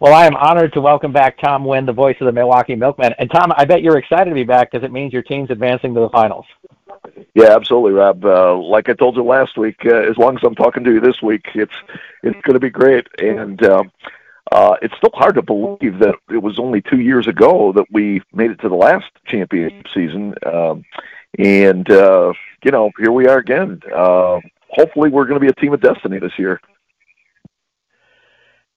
Well, I am honored to welcome back Tom Wynn, the voice of the Milwaukee Milkmen. And Tom, I bet you're excited to be back because it means your team's advancing to the finals. Yeah, absolutely, Rob. Uh, like I told you last week, uh, as long as I'm talking to you this week, it's it's going to be great. And um, uh, it's still hard to believe that it was only two years ago that we made it to the last championship season. Um, and uh, you know, here we are again. Uh, hopefully, we're going to be a team of destiny this year.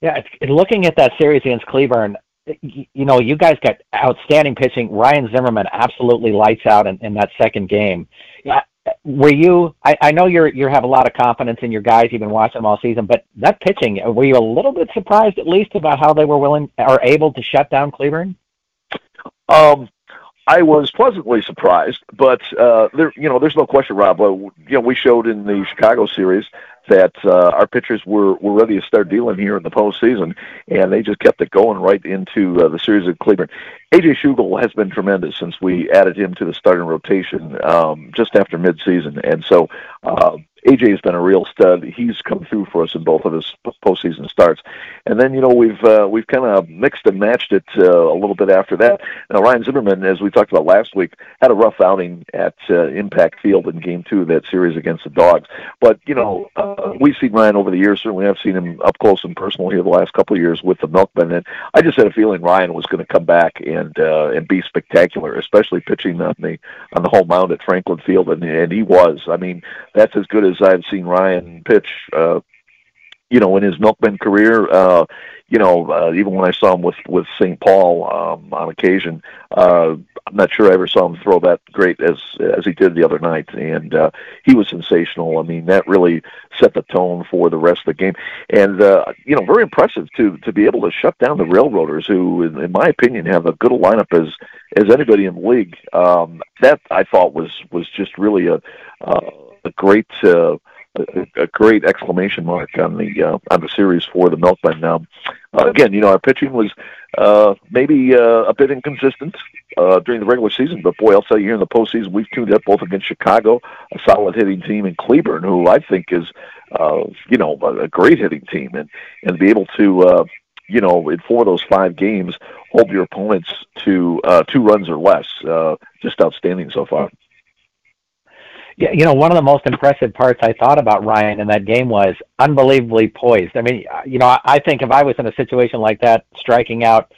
Yeah, looking at that series against Cleburne, you know, you guys got outstanding pitching. Ryan Zimmerman absolutely lights out in, in that second game. Yeah, were you? I, I know you're you have a lot of confidence in your guys. You've been watching them all season, but that pitching, were you a little bit surprised at least about how they were willing or able to shut down Cleburne? Um, I was pleasantly surprised, but uh, there, you know, there's no question, Rob. Uh, you know, we showed in the Chicago series that uh, our pitchers were were ready to start dealing here in the postseason, and they just kept it going right into uh, the series of Cleburne. AJ Schugel has been tremendous since we added him to the starting rotation um, just after midseason, and so uh, AJ has been a real stud. He's come through for us in both of his postseason starts, and then you know we've uh, we've kind of mixed and matched it uh, a little bit after that. Now Ryan Zimmerman, as we talked about last week, had a rough outing at uh, Impact Field in Game Two of that series against the Dogs. But you know uh, we've seen Ryan over the years. Certainly, I've seen him up close and personal here the last couple of years with the Milkmen, and I just had a feeling Ryan was going to come back and uh, and be spectacular, especially pitching on the on the home mound at Franklin Field, and and he was. I mean, that's as good as I've seen Ryan pitch, uh, you know, in his milkman career. Uh, you know, uh, even when I saw him with with St. Paul um, on occasion, uh, I'm not sure I ever saw him throw that great as as he did the other night, and uh, he was sensational. I mean, that really set the tone for the rest of the game, and uh, you know, very impressive to to be able to shut down the Railroaders, who, in, in my opinion, have a good lineup as as anybody in the league. Um, that I thought was was just really a uh, a great. Uh, a, a great exclamation mark on the uh, on the series for the Milkmen. Um, uh, again, you know, our pitching was uh, maybe uh, a bit inconsistent uh, during the regular season, but boy, I'll tell you, here in the postseason, we've tuned up both against Chicago, a solid hitting team, and Cleburne, who I think is, uh, you know, a, a great hitting team, and and be able to. Uh, you know, in four of those five games, hold your opponents to uh, two runs or less. Uh, just outstanding so far. Yeah, you know, one of the most impressive parts I thought about Ryan in that game was unbelievably poised. I mean, you know, I think if I was in a situation like that, striking out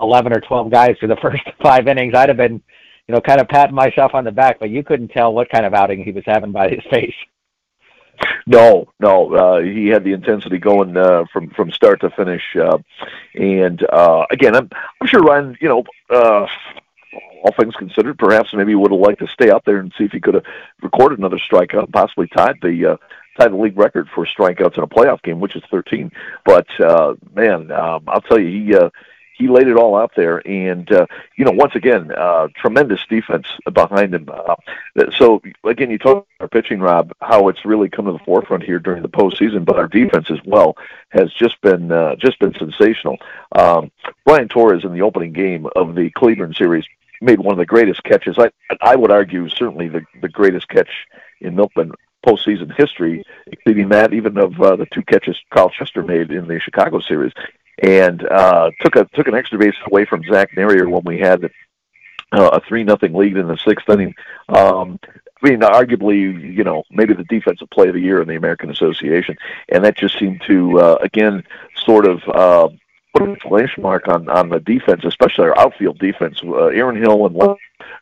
11 or 12 guys for the first five innings, I'd have been, you know, kind of patting myself on the back, but you couldn't tell what kind of outing he was having by his face. No, no, uh, he had the intensity going uh, from from start to finish, uh, and uh, again, I'm I'm sure Ryan, you know, uh, all things considered, perhaps maybe would have liked to stay out there and see if he could have recorded another strikeout, and possibly tied the uh, tied the league record for strikeouts in a playoff game, which is 13. But uh, man, um, I'll tell you, he uh, he laid it all out there, and uh, you know, once again, uh, tremendous defense behind him. Uh, so again, you talk about our pitching, Rob, how it's really come to the forefront here during the postseason, but our defense as well has just been uh, just been sensational. Um, Brian Torres in the opening game of the Cleburne series made one of the greatest catches. I I would argue certainly the the greatest catch in Milkman postseason history, exceeding that even of uh, the two catches Carl Chester made in the Chicago series, and uh, took a took an extra base away from Zach Nehrir when we had uh, a three nothing lead in the sixth inning. Um, I mean, arguably, you know, maybe the defensive play of the year in the American Association, and that just seemed to uh, again sort of uh, put an exclamation mark on on the defense, especially our outfield defense. Uh, Aaron Hill and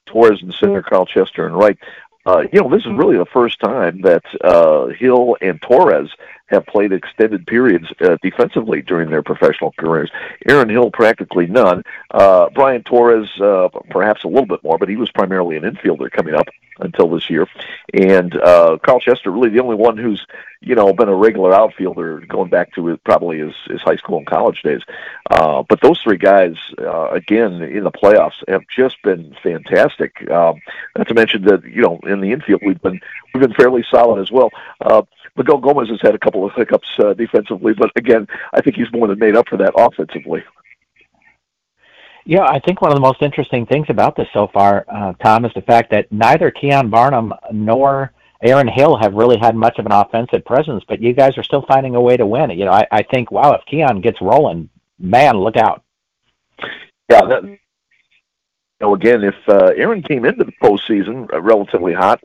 Torres and center, Carl Chester and right. Uh, you know, this is really the first time that uh, Hill and Torres have played extended periods uh, defensively during their professional careers. Aaron Hill practically none. Uh, Brian Torres uh, perhaps a little bit more, but he was primarily an infielder coming up until this year. And uh, Carl Chester, really the only one who's you know been a regular outfielder going back to his, probably his, his high school and college days. Uh, but those three guys, uh, again in the playoffs, have just been fantastic. Um, not to mention that you know in the infield we've been we've been fairly solid as well. Uh, Miguel Gomez has had a couple of hiccups uh, defensively, but again, I think he's more than made up for that offensively. Yeah, I think one of the most interesting things about this so far, uh, Tom, is the fact that neither Keon Barnum nor Aaron Hill have really had much of an offensive presence, but you guys are still finding a way to win. You know, I, I think, wow, if Keon gets rolling, man, look out. Yeah, that, you know, again, if uh, Aaron came into the postseason uh, relatively hot,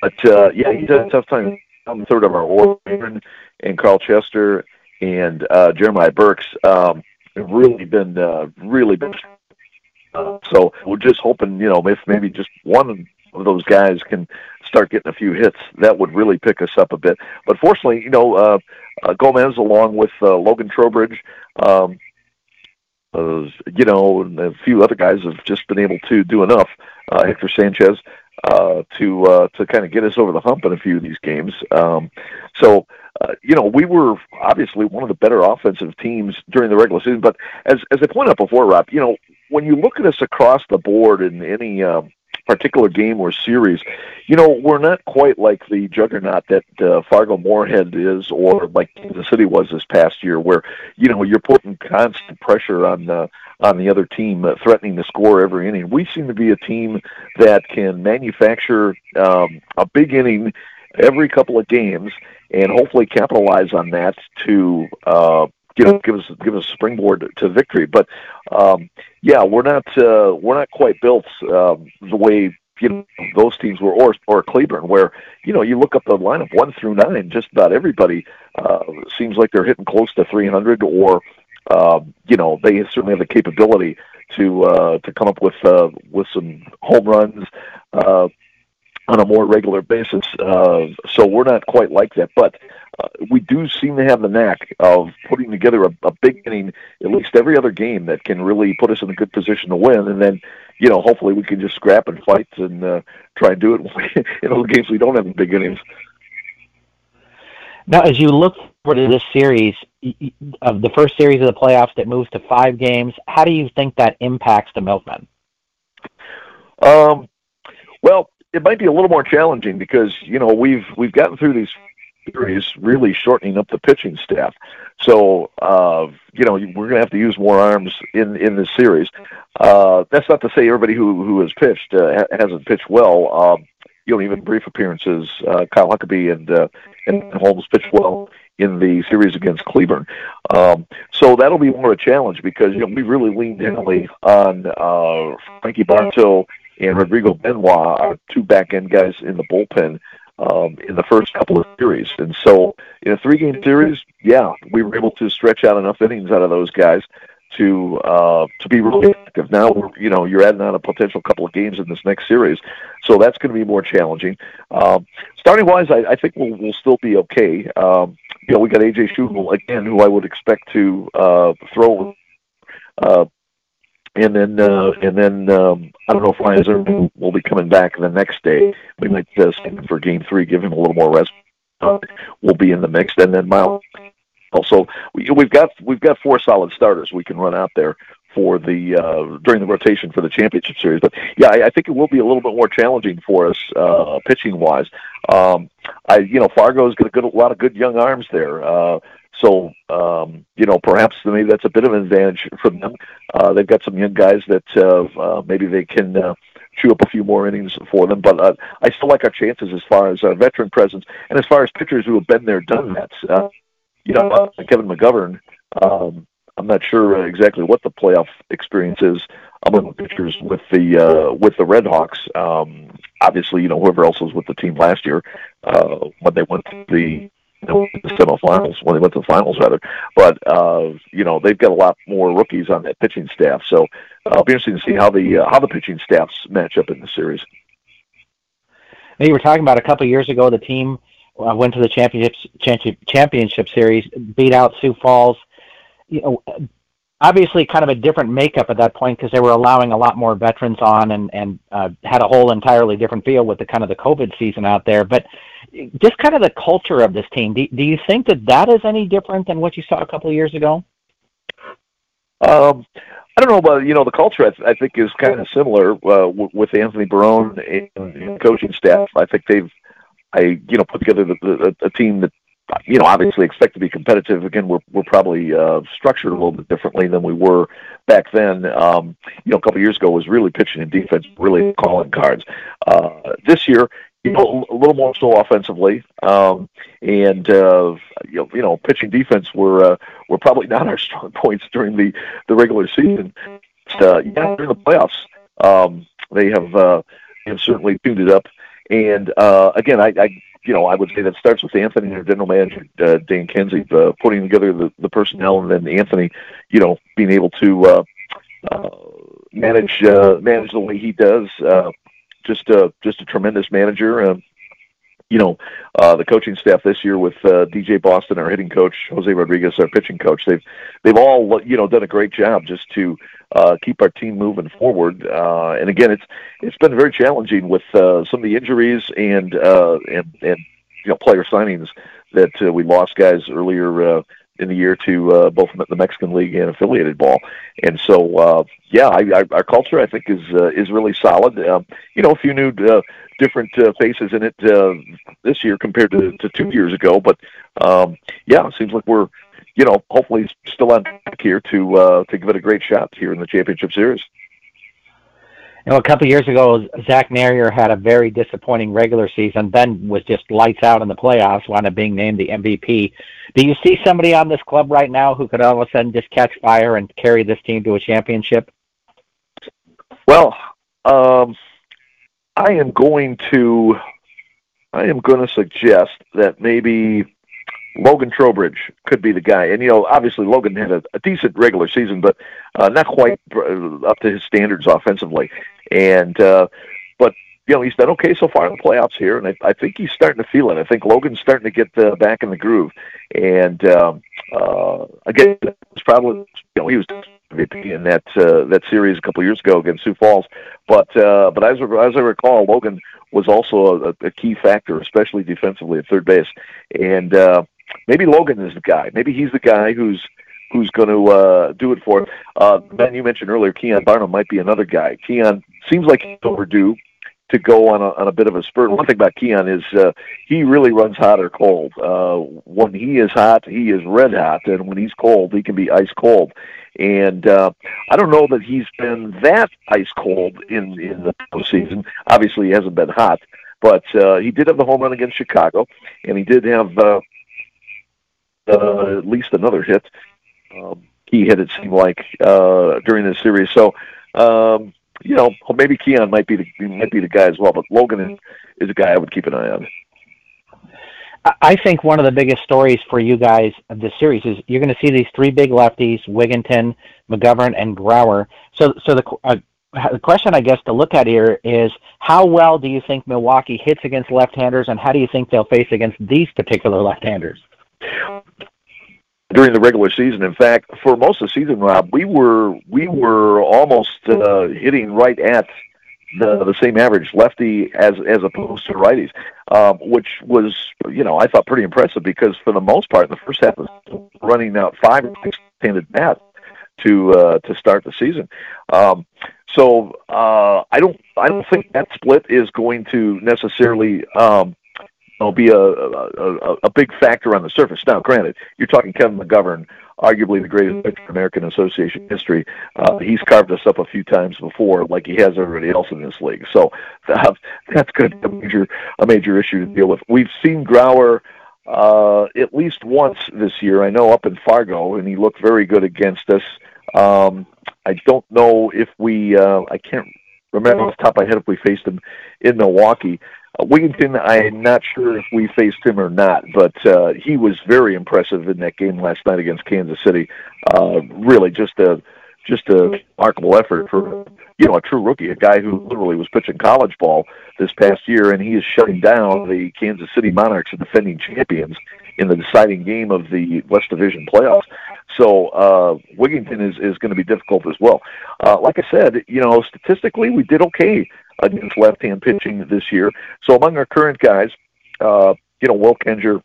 but uh, yeah, he's had a tough time the third of our order, and Carl Chester and uh, Jeremiah Burks um, have really been uh, really been. Uh, so we're just hoping, you know, if maybe just one of those guys can start getting a few hits, that would really pick us up a bit. But fortunately, you know, uh, uh, Gomez along with uh, Logan Trowbridge, um, uh, you know, and a few other guys have just been able to do enough. Uh, Hector Sanchez uh, to uh, to kind of get us over the hump in a few of these games. Um, so uh, you know, we were obviously one of the better offensive teams during the regular season. But as as I pointed out before, Rob, you know, when you look at us across the board in any uh, particular game or series, you know, we're not quite like the juggernaut that uh, Fargo Moorhead is, or like the City was this past year, where you know you're putting constant pressure on the on the other team, uh, threatening to score every inning. We seem to be a team that can manufacture um, a big inning every couple of games and hopefully capitalize on that to uh, give give us give us a springboard to victory. But um, yeah, we're not uh, we're not quite built um, the way you know those teams were, or or Cleburne, where you know you look up the lineup one through nine, just about everybody uh, seems like they're hitting close to 300, or uh, you know they certainly have the capability to uh, to come up with uh, with some home runs. Uh, on a more regular basis. Uh, so we're not quite like that, but uh, we do seem to have the knack of putting together a, a big inning at least every other game that can really put us in a good position to win, and then you know hopefully we can just scrap and fight and uh, try and do it in those games we don't have the big innings. Now, as you look forward to this series of the first series of the playoffs that moves to five games, how do you think that impacts the Milkmen? Um, well, it might be a little more challenging because you know we've we've gotten through these series really shortening up the pitching staff. So uh, you know we're going to have to use more arms in in this series. Uh, that's not to say everybody who who has pitched uh, hasn't pitched well. Um, you know, even brief appearances, uh, Kyle Huckabee and uh, and Holmes pitched well in the series against Cleburne. Um, so that'll be more of a challenge because you know we really leaned heavily on uh, Frankie Bartow and Rodrigo Benoit are two back end guys in the bullpen um, in the first couple of series. And so in a three game series, yeah, we were able to stretch out enough innings out of those guys to uh, to be really effective. Now we're you know you're adding on a potential couple of games in this next series, so that's going to be more challenging. Um, starting wise, I, I think we'll we'll still be okay. Um, you know, we got AJ Schugel again, who I would expect to uh, throw uh, and then uh, and then um, I don't know if Ryan Zimmerman will be coming back the next day. We might uh, stand for Game Three, give him a little more rest. Uh, we'll be in the mix, and then Miles. Also, we, we've got we've got four solid starters we can run out there for the uh, during the rotation for the championship series. But yeah, I, I think it will be a little bit more challenging for us uh, pitching wise. Um, I you know Fargo's got a good a lot of good young arms there. Uh, so, um, you know, perhaps maybe that's a bit of an advantage for them. Uh, they've got some young guys that uh, uh, maybe they can uh, chew up a few more innings for them. But uh, I still like our chances as far as our veteran presence and as far as pitchers who have been there, done that. Uh, you know, uh, Kevin McGovern. Um, I'm not sure exactly what the playoff experience is among the pitchers with the uh, with the Red Hawks. Um, obviously, you know whoever else was with the team last year uh, when they went to the semifinals when they went to the finals rather. But uh, you know they've got a lot more rookies on that pitching staff, so uh, it'll be interesting to see how the uh, how the pitching staffs match up in the series. Now you were talking about a couple of years ago, the team uh, went to the championship championship series, beat out Sioux Falls. You know, obviously kind of a different makeup at that point because they were allowing a lot more veterans on and and uh, had a whole entirely different feel with the kind of the COVID season out there. But just kind of the culture of this team. Do, do you think that that is any different than what you saw a couple of years ago? Um, I don't know, but you know, the culture I, th- I think is kind of similar uh, w- with Anthony Barone and, and coaching staff. I think they've, I you know, put together the, the, a team that you know, obviously expect to be competitive. Again, we're we're probably uh, structured a little bit differently than we were back then. Um, you know, a couple of years ago was really pitching and defense, really calling cards. Uh, this year, you know, a little more so offensively, um, and uh, you, know, you know, pitching defense were uh, were probably not our strong points during the the regular season. uh, yeah, during the playoffs, um, they have uh, have certainly tuned it up. And uh, again, I, I you know I would say that starts with Anthony, their general manager uh, Dan Kenzie, uh, putting together the, the personnel, and then Anthony, you know, being able to uh, uh, manage uh, manage the way he does. Uh, just a just a tremendous manager. Uh, you know, uh, the coaching staff this year with uh, DJ Boston, our hitting coach, Jose Rodriguez, our pitching coach, they've they've all you know done a great job just to uh, keep our team moving forward. Uh, and again, it's it's been very challenging with uh, some of the injuries and uh, and and you know player signings that uh, we lost guys earlier. Uh, in the year to uh, both the Mexican League and affiliated ball, and so uh, yeah, I, I, our culture I think is uh, is really solid. Um, you know, a few new uh, different uh, faces in it uh, this year compared to, to two years ago, but um, yeah, it seems like we're you know hopefully still on track here to uh, to give it a great shot here in the championship series. You know, a couple years ago, Zach Nehrir had a very disappointing regular season. Then was just lights out in the playoffs, wound up being named the MVP. Do you see somebody on this club right now who could all of a sudden just catch fire and carry this team to a championship? Well, um, I am going to, I am going to suggest that maybe Logan Trowbridge could be the guy. And you know, obviously Logan had a, a decent regular season, but uh, not quite uh, up to his standards offensively. And uh, but you know, he's done okay so far in the playoffs here, and I, I think he's starting to feel it. I think Logan's starting to get uh, back in the groove. And um, uh, again, it's probably you know he was MVP in that uh, that series a couple years ago against Sioux Falls. But uh, but as as I recall, Logan was also a, a key factor, especially defensively at third base. And uh, maybe Logan is the guy. Maybe he's the guy who's who's going to uh, do it for. Uh, ben, you mentioned earlier, Keon Barnum might be another guy. Keon seems like he's overdue to go on a, on a bit of a spurt. One thing about Keon is uh, he really runs hot or cold. Uh, when he is hot, he is red hot, and when he's cold, he can be ice cold. And uh, I don't know that he's been that ice cold in in the postseason. Obviously, he hasn't been hot, but uh, he did have the home run against Chicago, and he did have uh, uh, at least another hit. Um, he hit it seemed like uh, during this series. So um, you know maybe Keon might be the might be the guy as well. But Logan is, is a guy I would keep an eye on. I think one of the biggest stories for you guys of this series is you're going to see these three big lefties: Wigginton, McGovern, and Grauer. So, so the uh, the question I guess to look at here is how well do you think Milwaukee hits against left-handers, and how do you think they'll face against these particular left-handers? During the regular season. In fact, for most of the season, Rob, we were we were almost uh, hitting right at the the same average lefty as as opposed to righties, um, which was you know I thought pretty impressive because for the most part in the first half was running out five or six bats to uh, to start the season. Um, so uh, I don't I don't think that split is going to necessarily um, will be a, a, a big factor on the surface. Now, granted, you're talking Kevin McGovern, arguably the greatest pitcher in American Association history. Uh, he's carved us up a few times before, like he has everybody else in this league. So that, that's going to be a major a major issue to deal with. We've seen Grauer uh, at least once this year. I know up in Fargo, and he looked very good against us. Um, I don't know if we. Uh, I can't remember off the top of my head if we faced him in Milwaukee. Uh, Wigginton, I'm not sure if we faced him or not, but uh, he was very impressive in that game last night against Kansas City. Uh, really, just a just a remarkable effort for you know a true rookie, a guy who literally was pitching college ball this past year, and he is shutting down the Kansas City Monarchs, the defending champions, in the deciding game of the West Division playoffs. So uh, Wigginton is is going to be difficult as well. Uh, like I said, you know, statistically we did okay against left-hand pitching this year. So among our current guys, uh, you know, Will Kenger,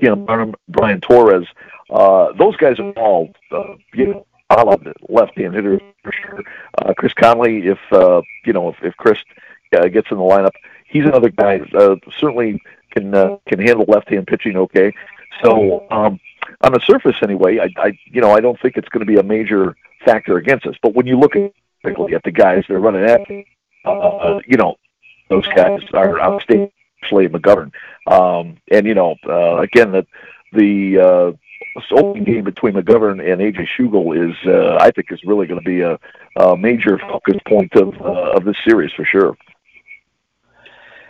you know, Brian Torres, uh, those guys are all, uh, you know, I love left-hand hitters for sure. Uh, Chris Conley, if uh, you know, if, if Chris uh, gets in the lineup, he's another guy. Uh, certainly can uh, can handle left-hand pitching okay. So um, on the surface, anyway, I, I you know I don't think it's going to be a major factor against us. But when you look at the guys that are running at uh, you know, those guys are outstanding, especially McGovern. Um, and you know, uh, again, the the uh, opening game between McGovern and AJ Schugel is, uh, I think, is really going to be a, a major focus point of uh, of this series for sure.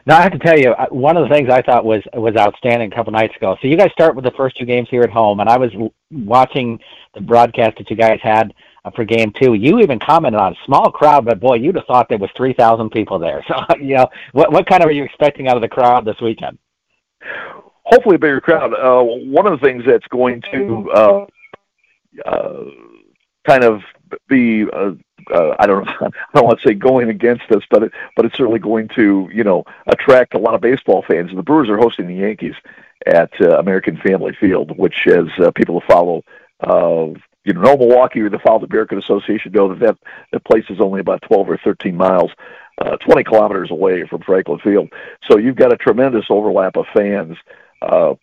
Now I have to tell you, one of the things I thought was was outstanding a couple nights ago. So you guys start with the first two games here at home, and I was watching the broadcast that you guys had uh, for game two. You even commented on a small crowd, but boy, you'd have thought there was three thousand people there. So you know, what what kind of are you expecting out of the crowd this weekend? Hopefully, a bigger crowd. Uh, one of the things that's going to uh, uh, kind of be uh, I don't know, I don't want to say going against us, but it, but it's certainly going to you know attract a lot of baseball fans. The Brewers are hosting the Yankees at uh, American Family Field, which as uh, people who follow uh, you know Milwaukee or the follow the American Association know that that, that place is only about 12 or 13 miles. Uh, 20 kilometers away from Franklin Field, so you've got a tremendous overlap of fans uh,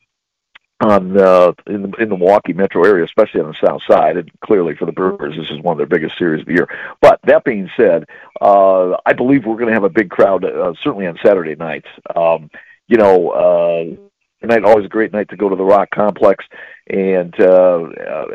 on uh, in the in the Milwaukee metro area, especially on the south side, and clearly for the Brewers, this is one of their biggest series of the year. But that being said, uh, I believe we're going to have a big crowd, uh, certainly on Saturday nights. Um, you know, uh, night always a great night to go to the Rock Complex, and uh,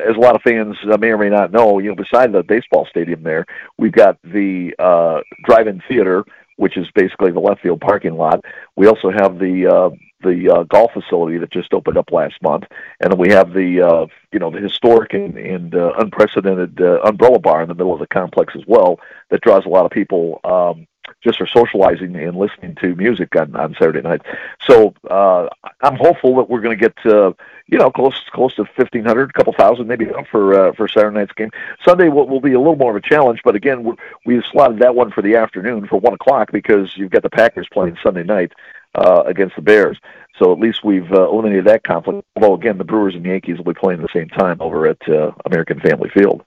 as a lot of fans may or may not know, you know, beside the baseball stadium there, we've got the uh, drive-in theater, which is basically the left field parking lot. We also have the uh, the uh, golf facility that just opened up last month, and then we have the uh, you know the historic and, and uh, unprecedented uh, umbrella bar in the middle of the complex as well that draws a lot of people um, just for socializing and listening to music on, on Saturday night. So uh, I'm hopeful that we're going to get uh, you know close close to 1,500, a couple thousand maybe for uh, for Saturday night's game. Sunday will, will be a little more of a challenge, but again we've slotted that one for the afternoon for one o'clock because you've got the Packers playing Sunday night uh, against the Bears. So at least we've uh, eliminated that conflict. Although again, the Brewers and Yankees will be playing at the same time over at uh, American Family Field.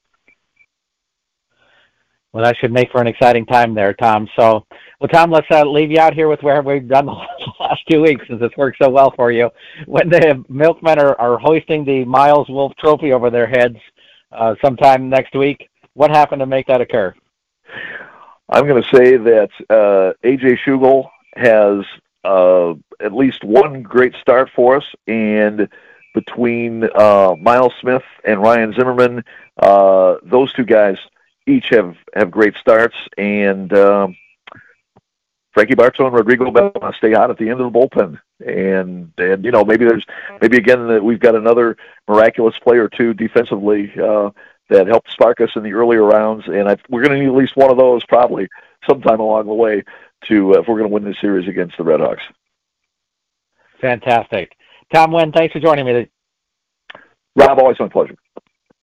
Well, that should make for an exciting time there, Tom. So, well, Tom, let's uh, leave you out here with where we've done the last two weeks since it's worked so well for you. When the Milkmen are, are hoisting the Miles Wolff Trophy over their heads uh, sometime next week, what happened to make that occur? I'm going to say that uh, AJ Schugel has uh, at least one great start for us, and between uh, Miles Smith and Ryan Zimmerman, uh, those two guys each have have great starts, and um, Frankie Bartow and Rodrigo to stay hot at the end of the bullpen, and and you know maybe there's maybe again that we've got another miraculous play or two defensively. Uh, that helped spark us in the earlier rounds, and I, we're going to need at least one of those probably sometime along the way to uh, if we're going to win this series against the Red Hawks. Fantastic. Tom Wynn, thanks for joining me. Rob, always my pleasure.